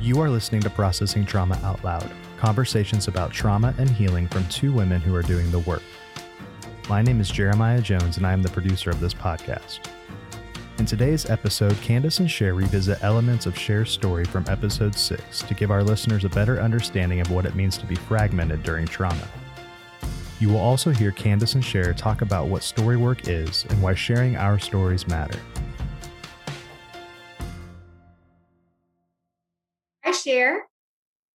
You are listening to Processing Trauma Out Loud conversations about trauma and healing from two women who are doing the work. My name is Jeremiah Jones, and I am the producer of this podcast. In today's episode, Kandace and Sher revisit elements of Sher's story from episode 6 to give our listeners a better understanding of what it means to be fragmented during trauma. You will also hear Kandace and Sher talk about what story work is and why sharing our stories matter. Sher.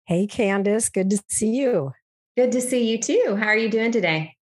Hey, Kandace. Good to see you. Good to see you too. How are you doing today?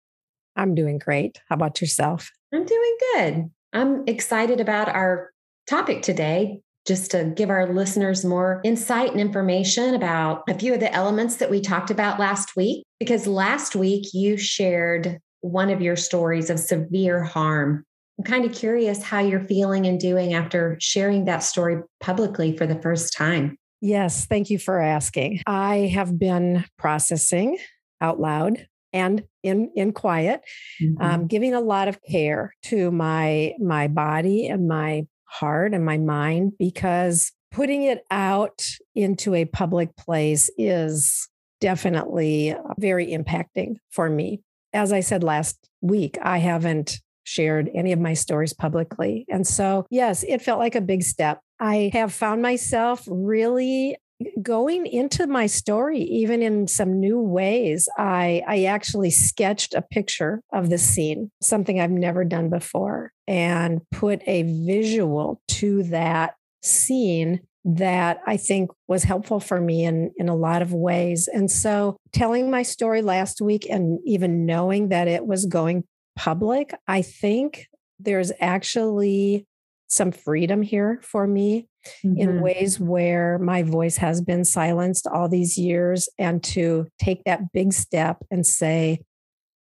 I'm doing great. How about yourself? I'm doing good. I'm excited about our topic today, just to give our listeners more insight and information about a few of the elements that we talked about last week. Because last week you shared one of your stories of severe harm. I'm kind of curious how you're feeling and doing after sharing that story publicly for the first time. Yes, thank you for asking. I have been processing out loud and in in quiet mm-hmm. um, giving a lot of care to my my body and my heart and my mind because putting it out into a public place is definitely very impacting for me as i said last week i haven't shared any of my stories publicly. And so yes it felt like a big step. I have found myself really going into my story even in some new ways. I i actually sketched a picture of the scene something i've never done before and put a visual to that scene that I think was helpful for me in, in a lot of ways. And so telling my story last week and even knowing that it was going public, I think there's actually some freedom here for me mm-hmm. in ways where my voice has been silenced all these years and to take that big step and say,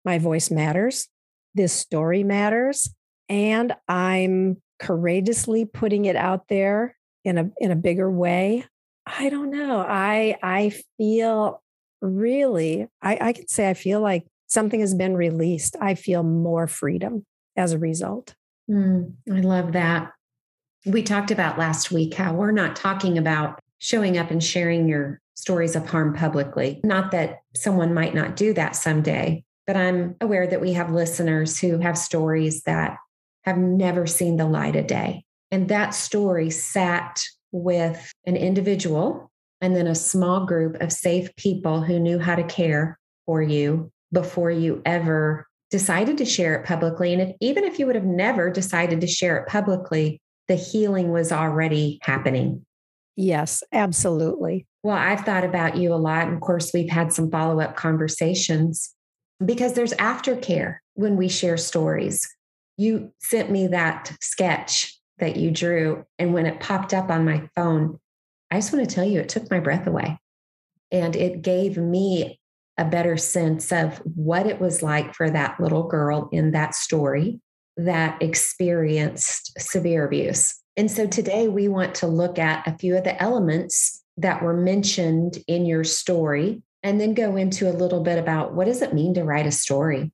my voice matters, this story matters, and I'm courageously putting it out there in a in a bigger way. I don't know. I I feel really, I, I can say I feel like something has been released. I feel more freedom as a result. Mm, I love that. We talked about last week how we're not talking about showing up and sharing your stories of harm publicly. Not that someone might not do that someday, but I'm aware that we have listeners who have stories that have never seen the light of day. And that story sat with an individual and then a small group of safe people who knew how to care for you before you ever decided to share it publicly. And if, even if you would have never decided to share it publicly, the healing was already happening. Yes, absolutely. Well, I've thought about you a lot. And of course, we've had some follow up conversations because there's aftercare when we share stories. You sent me that sketch that you drew. And when it popped up on my phone, I just want to tell you, it took my breath away. And it gave me a better sense of what it was like for that little girl in that story that experienced severe abuse. And so today we want to look at a few of the elements that were mentioned in your story and then go into a little bit about what does it mean to write a story?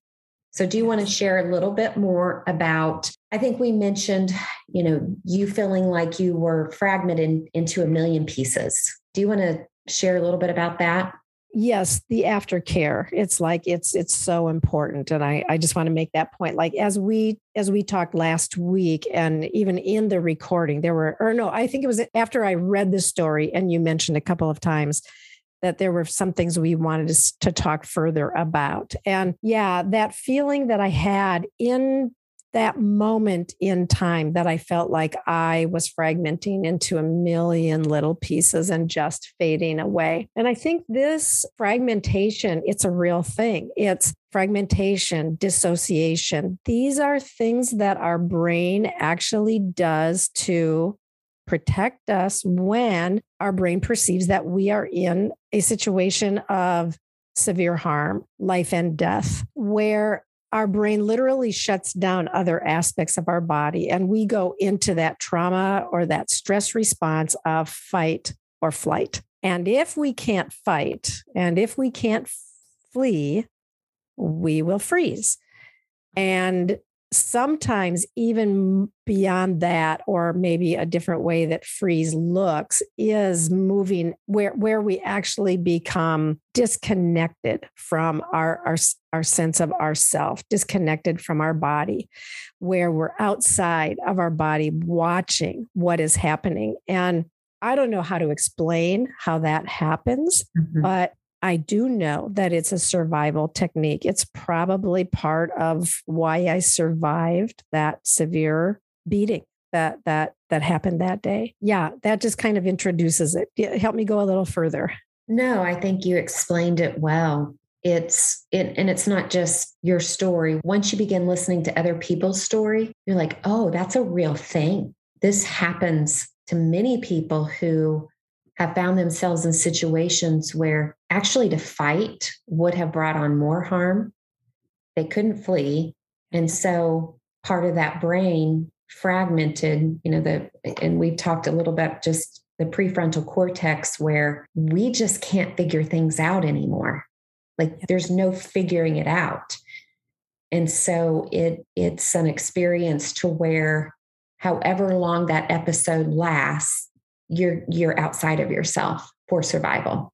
So do you want to share a little bit more about I think we mentioned, you know, you feeling like you were fragmented into a million pieces. Do you want to share a little bit about that? Yes the aftercare. It's like it's it's so important and i i just want to make that point like as we as we talked last week and even in the recording there were or no i think it was after i read the story and you mentioned a couple of times that there were some things we wanted to, to talk further about and yeah that feeling that i had in that moment in time that I felt like I was fragmenting into a million little pieces and just fading away. And I think this fragmentation, it's a real thing. It's fragmentation, dissociation. These are things that our brain actually does to protect us when our brain perceives that we are in a situation of severe harm, life and death, where our brain literally shuts down other aspects of our body and we go into that trauma or that stress response of fight or flight. And if we can't fight and if we can't flee, we will freeze. And sometimes even beyond that or maybe a different way that freeze looks is moving where where we actually become disconnected from our our, our sense of ourself disconnected from our body where we're outside of our body watching what is happening and I don't know how to explain how that happens, mm-hmm. but I do know that it's a survival technique. It's probably part of why I survived that severe beating that that that happened that day. Yeah, that just kind of introduces it. Help me go a little further. No, I think you explained it well. It's it and it's not just your story. Once you begin listening to other people's story, you're like, "Oh, that's a real thing. This happens to many people who have found themselves in situations where actually to fight would have brought on more harm. They couldn't flee. And so part of that brain fragmented, you know, the, and we've talked a little bit just the prefrontal cortex where we just can't figure things out anymore. Like there's no figuring it out. And so it it's an experience to where however long that episode lasts, you're you're outside of yourself for survival.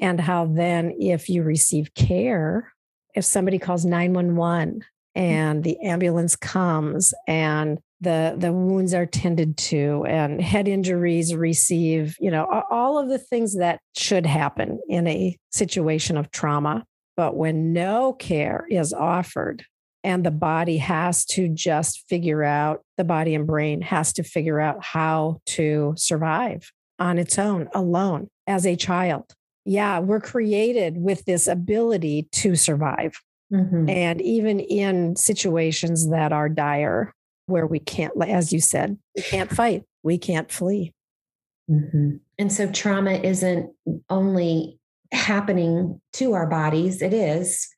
And how then if you receive care if somebody calls 911 mm-hmm. and the ambulance comes and the the wounds are tended to and head injuries receive you know all of the things that should happen in a situation of trauma. But when no care is offered and the body has to just figure out the body and brain has to figure out how to survive on its own alone as a child. Yeah we're created with this ability to survive. Mm-hmm. and even in situations that are dire where we can't as you said we can't fight we can't flee mm-hmm. and so trauma isn't only happening to our bodies it is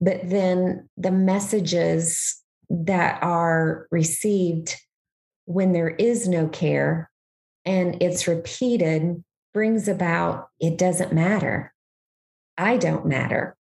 but then the messages that are received when there is no care and it's repeated brings about it doesn't matter. I don't matter.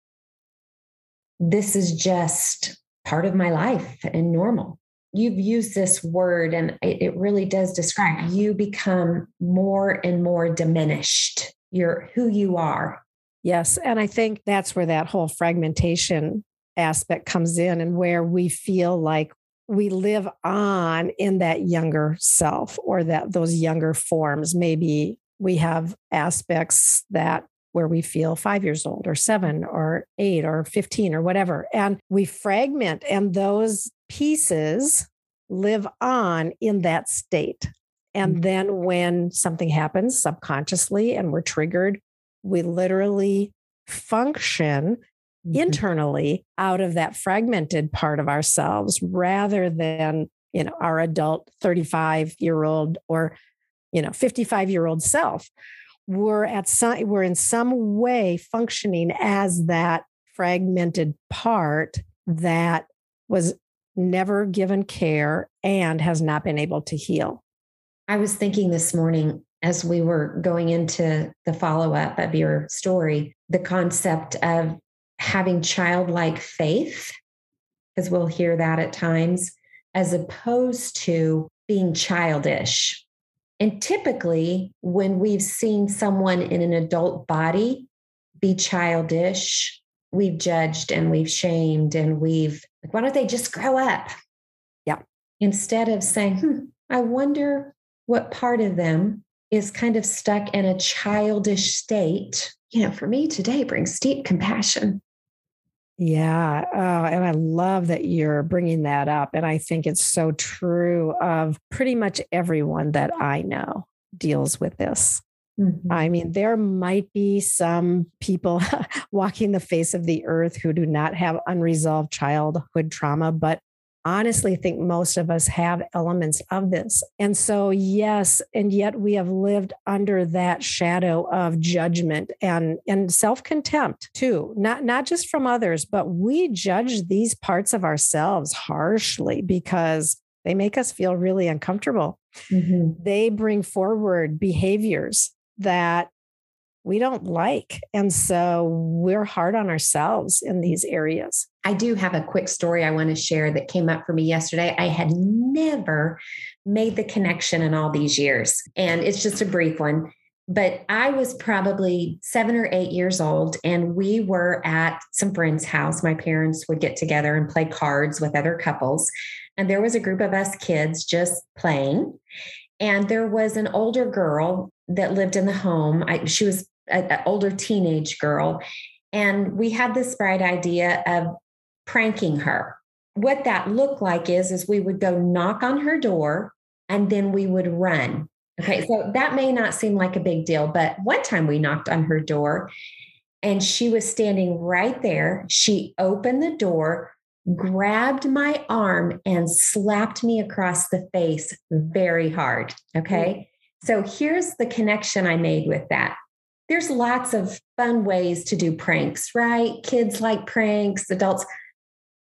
This is just part of my life and normal. You've used this word, and it really does describe you become more and more diminished. You're who you are Yes. And I think that's where that whole fragmentation aspect comes in and where we feel like we live on in that younger self or that those younger forms. Maybe we have aspects that where we feel five years old or seven or eight or 15 or whatever. And we fragment, and those pieces live on in that state. And mm-hmm. then when something happens subconsciously and we're triggered, we literally function mm-hmm. internally out of that fragmented part of ourselves rather than you know our adult 35 year old or you know 55 year old self we're at some we're in some way functioning as that fragmented part that was never given care and has not been able to heal i was thinking this morning as we were going into the follow up of your story, the concept of having childlike faith, because we'll hear that at times, as opposed to being childish. And typically, when we've seen someone in an adult body be childish, we've judged and we've shamed and we've, like, why don't they just grow up? Yeah. Instead of saying, hmm, I wonder what part of them is kind of stuck in a childish state, you know, for me today brings deep compassion. Yeah. Oh, and I love that you're bringing that up. And I think it's so true of pretty much everyone that I know deals with this. Mm-hmm. I mean, there might be some people walking the face of the earth who do not have unresolved childhood trauma, but honestly think most of us have elements of this. And so, yes, and yet we have lived under that shadow of judgment and, and self contempt too, not, not just from others, but we judge these parts of ourselves harshly because they make us feel really uncomfortable. Mm-hmm. They bring forward behaviors that we don't like. And so we're hard on ourselves in these areas. I do have a quick story I want to share that came up for me yesterday. I had never made the connection in all these years, and it's just a brief one. But I was probably seven or eight years old, and we were at some friend's house. My parents would get together and play cards with other couples. And there was a group of us kids just playing. And there was an older girl that lived in the home. I, she was an older teenage girl. And we had this bright idea of pranking her. What that looked like is, is we would go knock on her door and then we would run. Okay. So that may not seem like a big deal, but one time we knocked on her door and she was standing right there. She opened the door, grabbed my arm, and slapped me across the face very hard. Okay. Mm. So here's the connection I made with that there's lots of fun ways to do pranks, right? Kids like pranks, adults.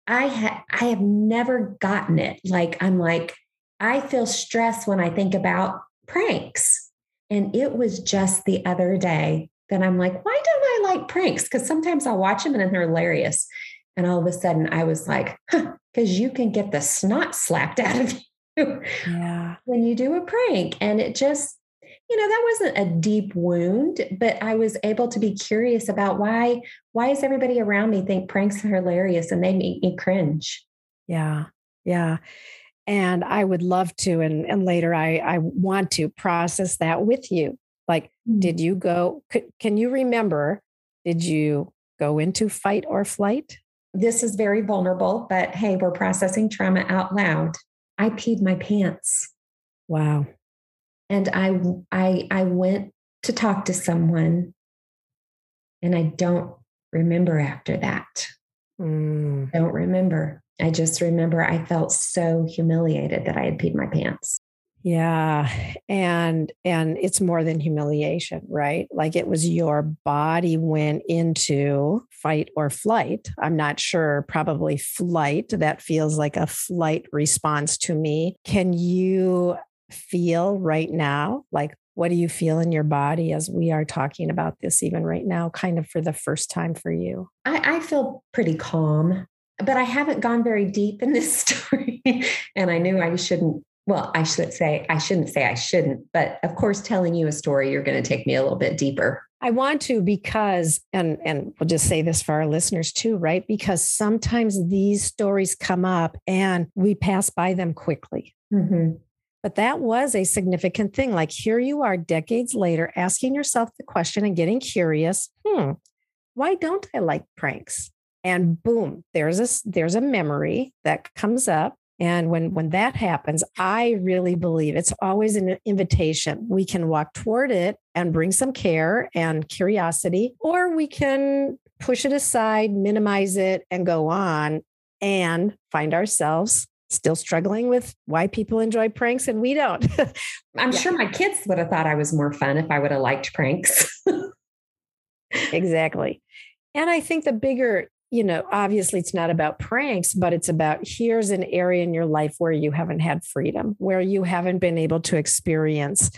I ha- I have never gotten it. Like I'm like I feel stress when I think about pranks. And it was just the other day that I'm like, why don't I like pranks? Because sometimes I'll watch them and they're hilarious. And all of a sudden I was like, because huh, you can get the snot slapped out of you yeah. when you do a prank. And it just, you know that wasn't a deep wound but i was able to be curious about why why is everybody around me think pranks are hilarious and they make me cringe yeah yeah and i would love to and and later i i want to process that with you like mm-hmm. did you go could, can you remember did you go into fight or flight this is very vulnerable but hey we're processing trauma out loud i peed my pants wow and I I I went to talk to someone and I don't remember after that. Mm. Don't remember. I just remember I felt so humiliated that I had peed my pants. Yeah. And and it's more than humiliation, right? Like it was your body went into fight or flight. I'm not sure, probably flight. That feels like a flight response to me. Can you feel right now? Like, what do you feel in your body as we are talking about this, even right now, kind of for the first time for you? I, I feel pretty calm, but I haven't gone very deep in this story. and I knew I shouldn't. Well, I should say, I shouldn't say I shouldn't, but of course, telling you a story, you're going to take me a little bit deeper. I want to because, and and we'll just say this for our listeners too, right? Because sometimes these stories come up and we pass by them quickly. Mm-hmm. But that was a significant thing. Like here you are decades later asking yourself the question and getting curious, hmm, why don't I like pranks? And boom, there's a there's a memory that comes up. And when when that happens, I really believe it's always an invitation. We can walk toward it and bring some care and curiosity, or we can push it aside, minimize it, and go on and find ourselves still struggling with why people enjoy pranks and we don't. I'm yeah. sure my kids would have thought I was more fun if I would have liked pranks. exactly. And I think the bigger, you know, obviously it's not about pranks, but it's about here's an area in your life where you haven't had freedom, where you haven't been able to experience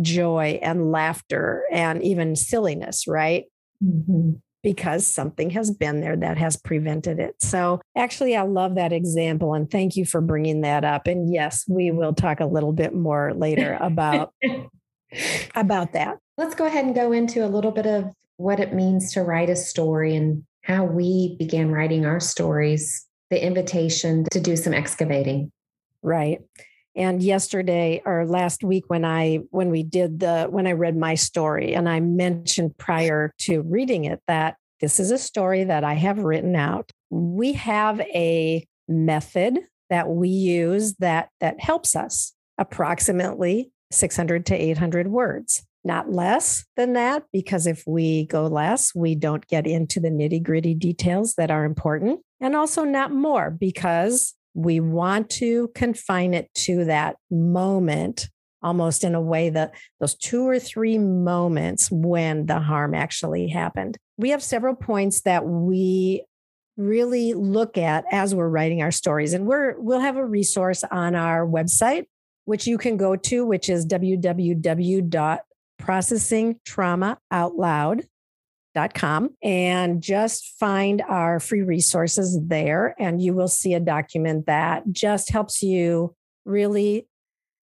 joy and laughter and even silliness, right? Mm-hmm because something has been there that has prevented it. So, actually, I love that example and thank you for bringing that up. And yes, we will talk a little bit more later about about that. Let's go ahead and go into a little bit of what it means to write a story and how we began writing our stories, the invitation to do some excavating. Right. And yesterday or last week when i when we did the when i read my story and i mentioned prior to reading it that this is a story that i have written out. We have a method that we use that that helps us approximately 600 to 800 words not less than that because if we go less we don't get into the nitty gritty details that are important and also not more because we want to confine it to that moment almost in a way that those two or three moments when the harm actually happened. We have several points that we really look at as we're writing our stories and we're we'll have a resource on our website which you can go to which is www processing trauma com and just find our free resources there and you will see a document that just helps you really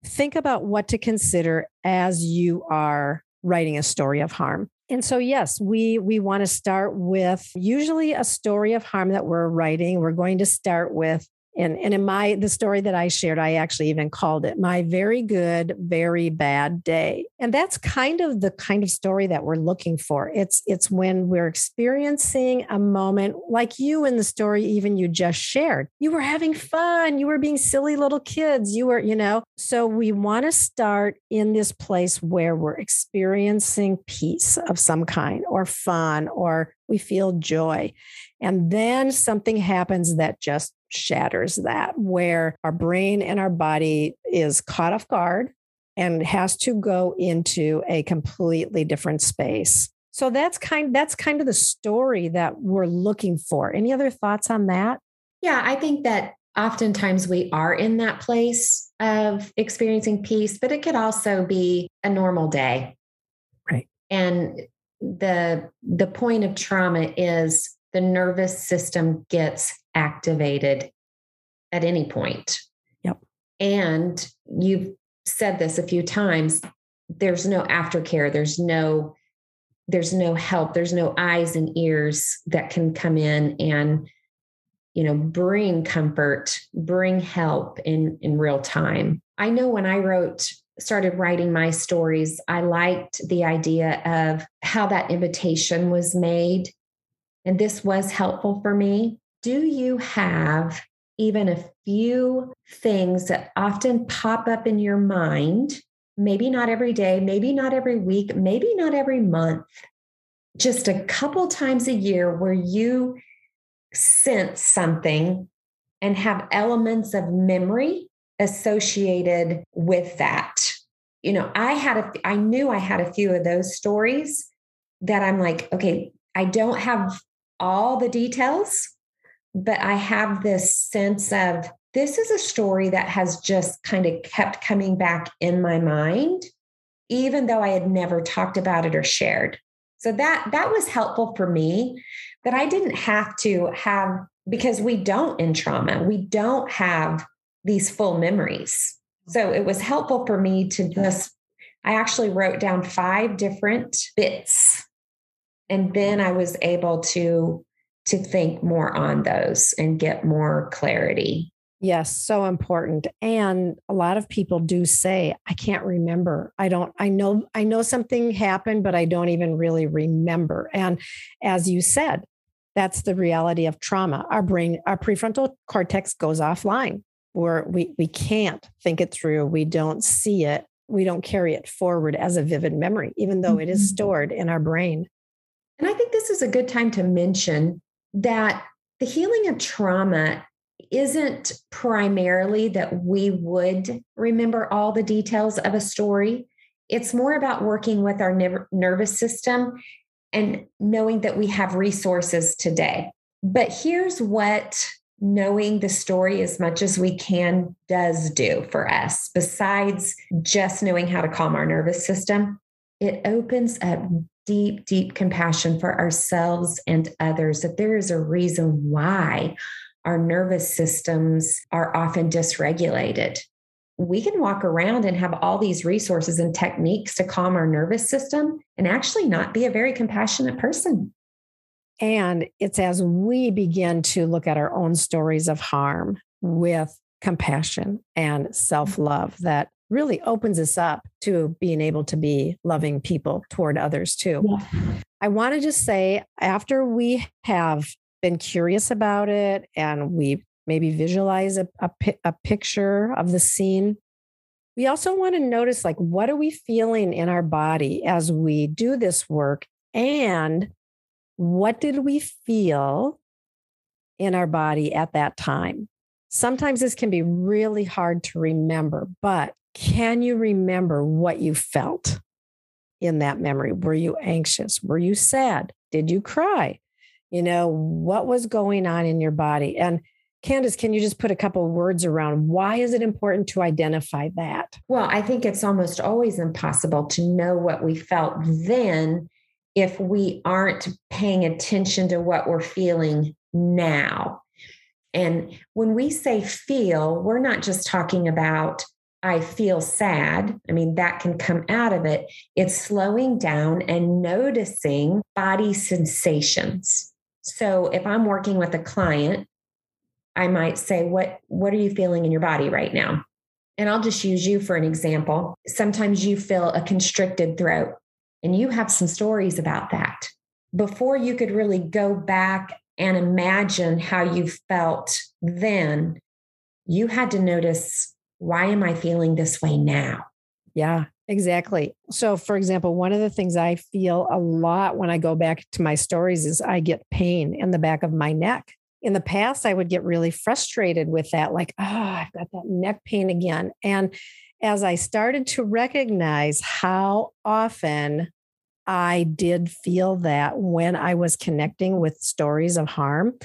think about what to consider as you are writing a story of harm. And so yes we we want to start with usually a story of harm that we're writing. We're going to start with and and in my the story that i shared i actually even called it my very good very bad day. And that's kind of the kind of story that we're looking for. It's it's when we're experiencing a moment like you in the story even you just shared. You were having fun. You were being silly little kids. You were you know so we want to start in this place where we're experiencing peace of some kind or fun or we feel joy. And then something happens that just shatters that, where our brain and our body is caught off guard and has to go into a completely different space. So that's kind that's kind of the story that we're looking for. Any other thoughts on that? Yeah, I think that oftentimes we are in that place of experiencing peace, but it could also be a normal day. Right. And the the point of trauma is the nervous system gets activated at any point. Yep. And you've said this a few times there's no aftercare there's no there's no help there's no eyes and ears that can come in and you know bring comfort bring help in in real time i know when i wrote started writing my stories i liked the idea of how that invitation was made and this was helpful for me. Do you have even a few things that often pop up in your mind? Maybe not every day, maybe not every week, maybe not every month, just a couple times a year where you sense something and have elements of memory associated with that. You know, I had a, I knew I had a few of those stories that I'm like, okay, I don't have all the details, but I have this sense of this is a story that has just kind of kept coming back in my mind, even though I had never talked about it or shared. So that that was helpful for me that I didn't have to have because we don't in trauma, we don't have these full memories. So it was helpful for me to just I actually wrote down five different bits and then I was able to to think more on those and get more clarity. Yes, so important. And a lot of people do say, I can't remember. I don't, I know, I know something happened, but I don't even really remember. And as you said, that's the reality of trauma. Our brain, our prefrontal cortex goes offline where we, we can't think it through. We don't see it. We don't carry it forward as a vivid memory, even though it is mm-hmm. stored in our brain. And I think this is a good time to mention that the healing of trauma isn't primarily that we would remember all the details of a story. It's more about working with our nervous system and knowing that we have resources today. But here's what knowing the story as much as we can does do for us, besides just knowing how to calm our nervous system. It opens up deep, deep compassion for ourselves and others, that there is a reason why our nervous systems are often dysregulated. We can walk around and have all these resources and techniques to calm our nervous system and actually not be a very compassionate person. And it's as we begin to look at our own stories of harm with compassion and self love that really opens us up to being able to be loving people toward others too. Yeah. I want to just say, after we have been curious about it and we maybe visualize a, a, a picture of the scene, we also want to notice like, what are we feeling in our body as we do this work? And what did we feel in our body at that time? Sometimes this can be really hard to remember, but can you remember what you felt in that memory? Were you anxious? Were you sad? Did you cry? You know, what was going on in your body? And Kandace, can you just put a couple words around why is it important to identify that? Well, I think it's almost always impossible to know what we felt then if we aren't paying attention to what we're feeling now. And when we say feel, we're not just talking about I feel sad. I mean, that can come out of it. It's slowing down and noticing body sensations. So if I'm working with a client, I might say, What, what are you feeling in your body right now? And I'll just use you for an example. Sometimes you feel a constricted throat, and you have some stories about that. Before you could really go back and imagine how you felt then, you had to notice why am I feeling this way now? Yeah, exactly. So, for example, one of the things I feel a lot when I go back to my stories is I get pain in the back of my neck. In the past, I would get really frustrated with that, like, oh, I've got that neck pain again. And as I started to recognize how often I did feel that when I was connecting with stories of harm,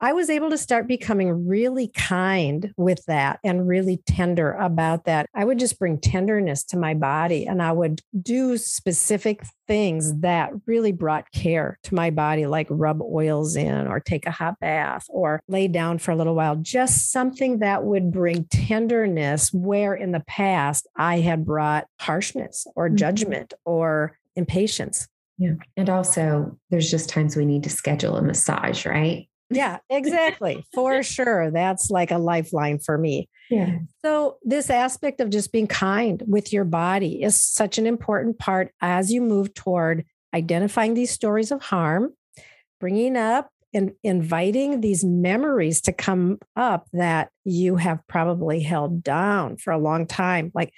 I was able to start becoming really kind with that and really tender about that. I would just bring tenderness to my body and I would do specific things that really brought care to my body, like rub oils in or take a hot bath or lay down for a little while. Just something that would bring tenderness where in the past I had brought harshness or mm-hmm. judgment or impatience. Yeah. And also, there's just times we need to schedule a massage, right? Yeah, exactly. For sure. That's like a lifeline for me. Yeah. So, this aspect of just being kind with your body is such an important part as you move toward identifying these stories of harm, bringing up and inviting these memories to come up that you have probably held down for a long time. Like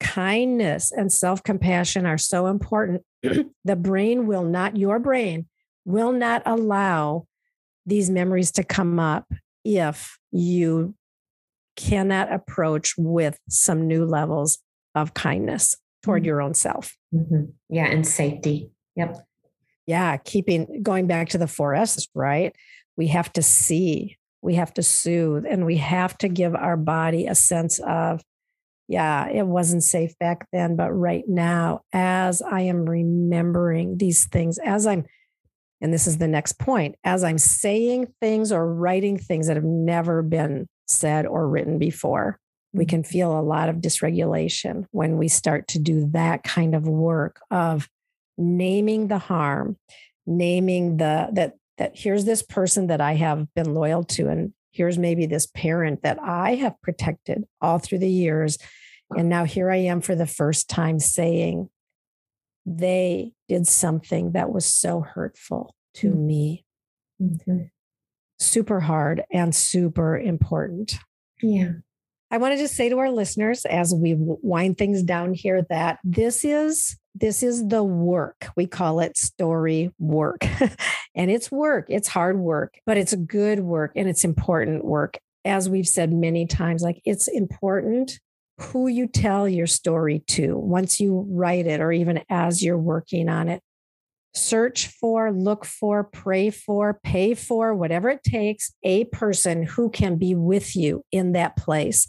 kindness and self compassion are so important. the brain will not, your brain will not allow these memories to come up if you cannot approach with some new levels of kindness toward mm-hmm. your own self. Mm-hmm. Yeah, and safety. Yep. Yeah, keeping going back to the four S's, right? We have to see, we have to soothe, and we have to give our body a sense of, yeah, it wasn't safe back then, but right now, as I am remembering these things, as I'm and this is the next point, as I'm saying things or writing things that have never been said or written before, we can mm-hmm. feel a lot of dysregulation when we start to do that kind of work of naming the harm, naming the that that here's this person that I have been loyal to and here's maybe this parent that I have protected all through the years and now here I am for the first time saying they did something that was so hurtful to mm-hmm. me. Mm-hmm. Super hard and super important. Yeah. I want to just say to our listeners as we wind things down here that this is this is the work. We call it story work. and it's work. It's hard work, but it's good work and it's important work. As we've said many times like it's important who you tell your story to once you write it or even as you're working on it. Search for, look for, pray for, pay for, whatever it takes, a person who can be with you in that place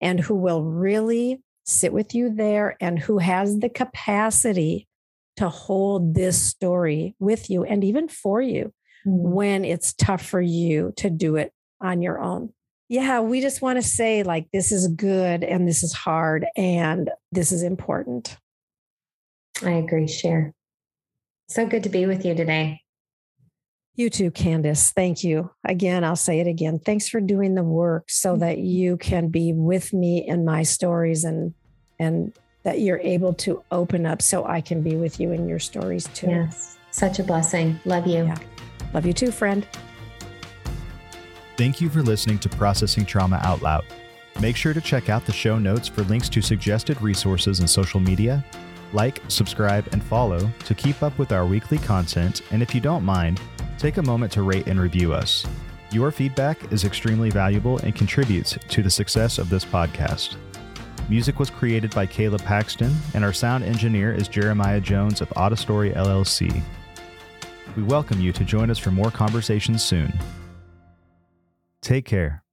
and who will really sit with you there and who has the capacity to hold this story with you and even for you mm-hmm. when it's tough for you to do it on your own yeah, we just want to say, like, this is good and this is hard and this is important. I agree, Sher. So good to be with you today. You too, Kandace. Thank you. Again, I'll say it again. Thanks for doing the work so mm-hmm. that you can be with me in my stories and and that you're able to open up so I can be with you in your stories too. Yes. Such a blessing. Love you. Yeah. Love you too, friend. Thank you for listening to Processing Trauma Out Loud. Make sure to check out the show notes for links to suggested resources and social media. Like, subscribe, and follow to keep up with our weekly content. And if you don't mind, take a moment to rate and review us. Your feedback is extremely valuable and contributes to the success of this podcast. Music was created by Caleb Paxton, and our sound engineer is Jeremiah Jones of Audistory LLC. We welcome you to join us for more conversations soon. Take care.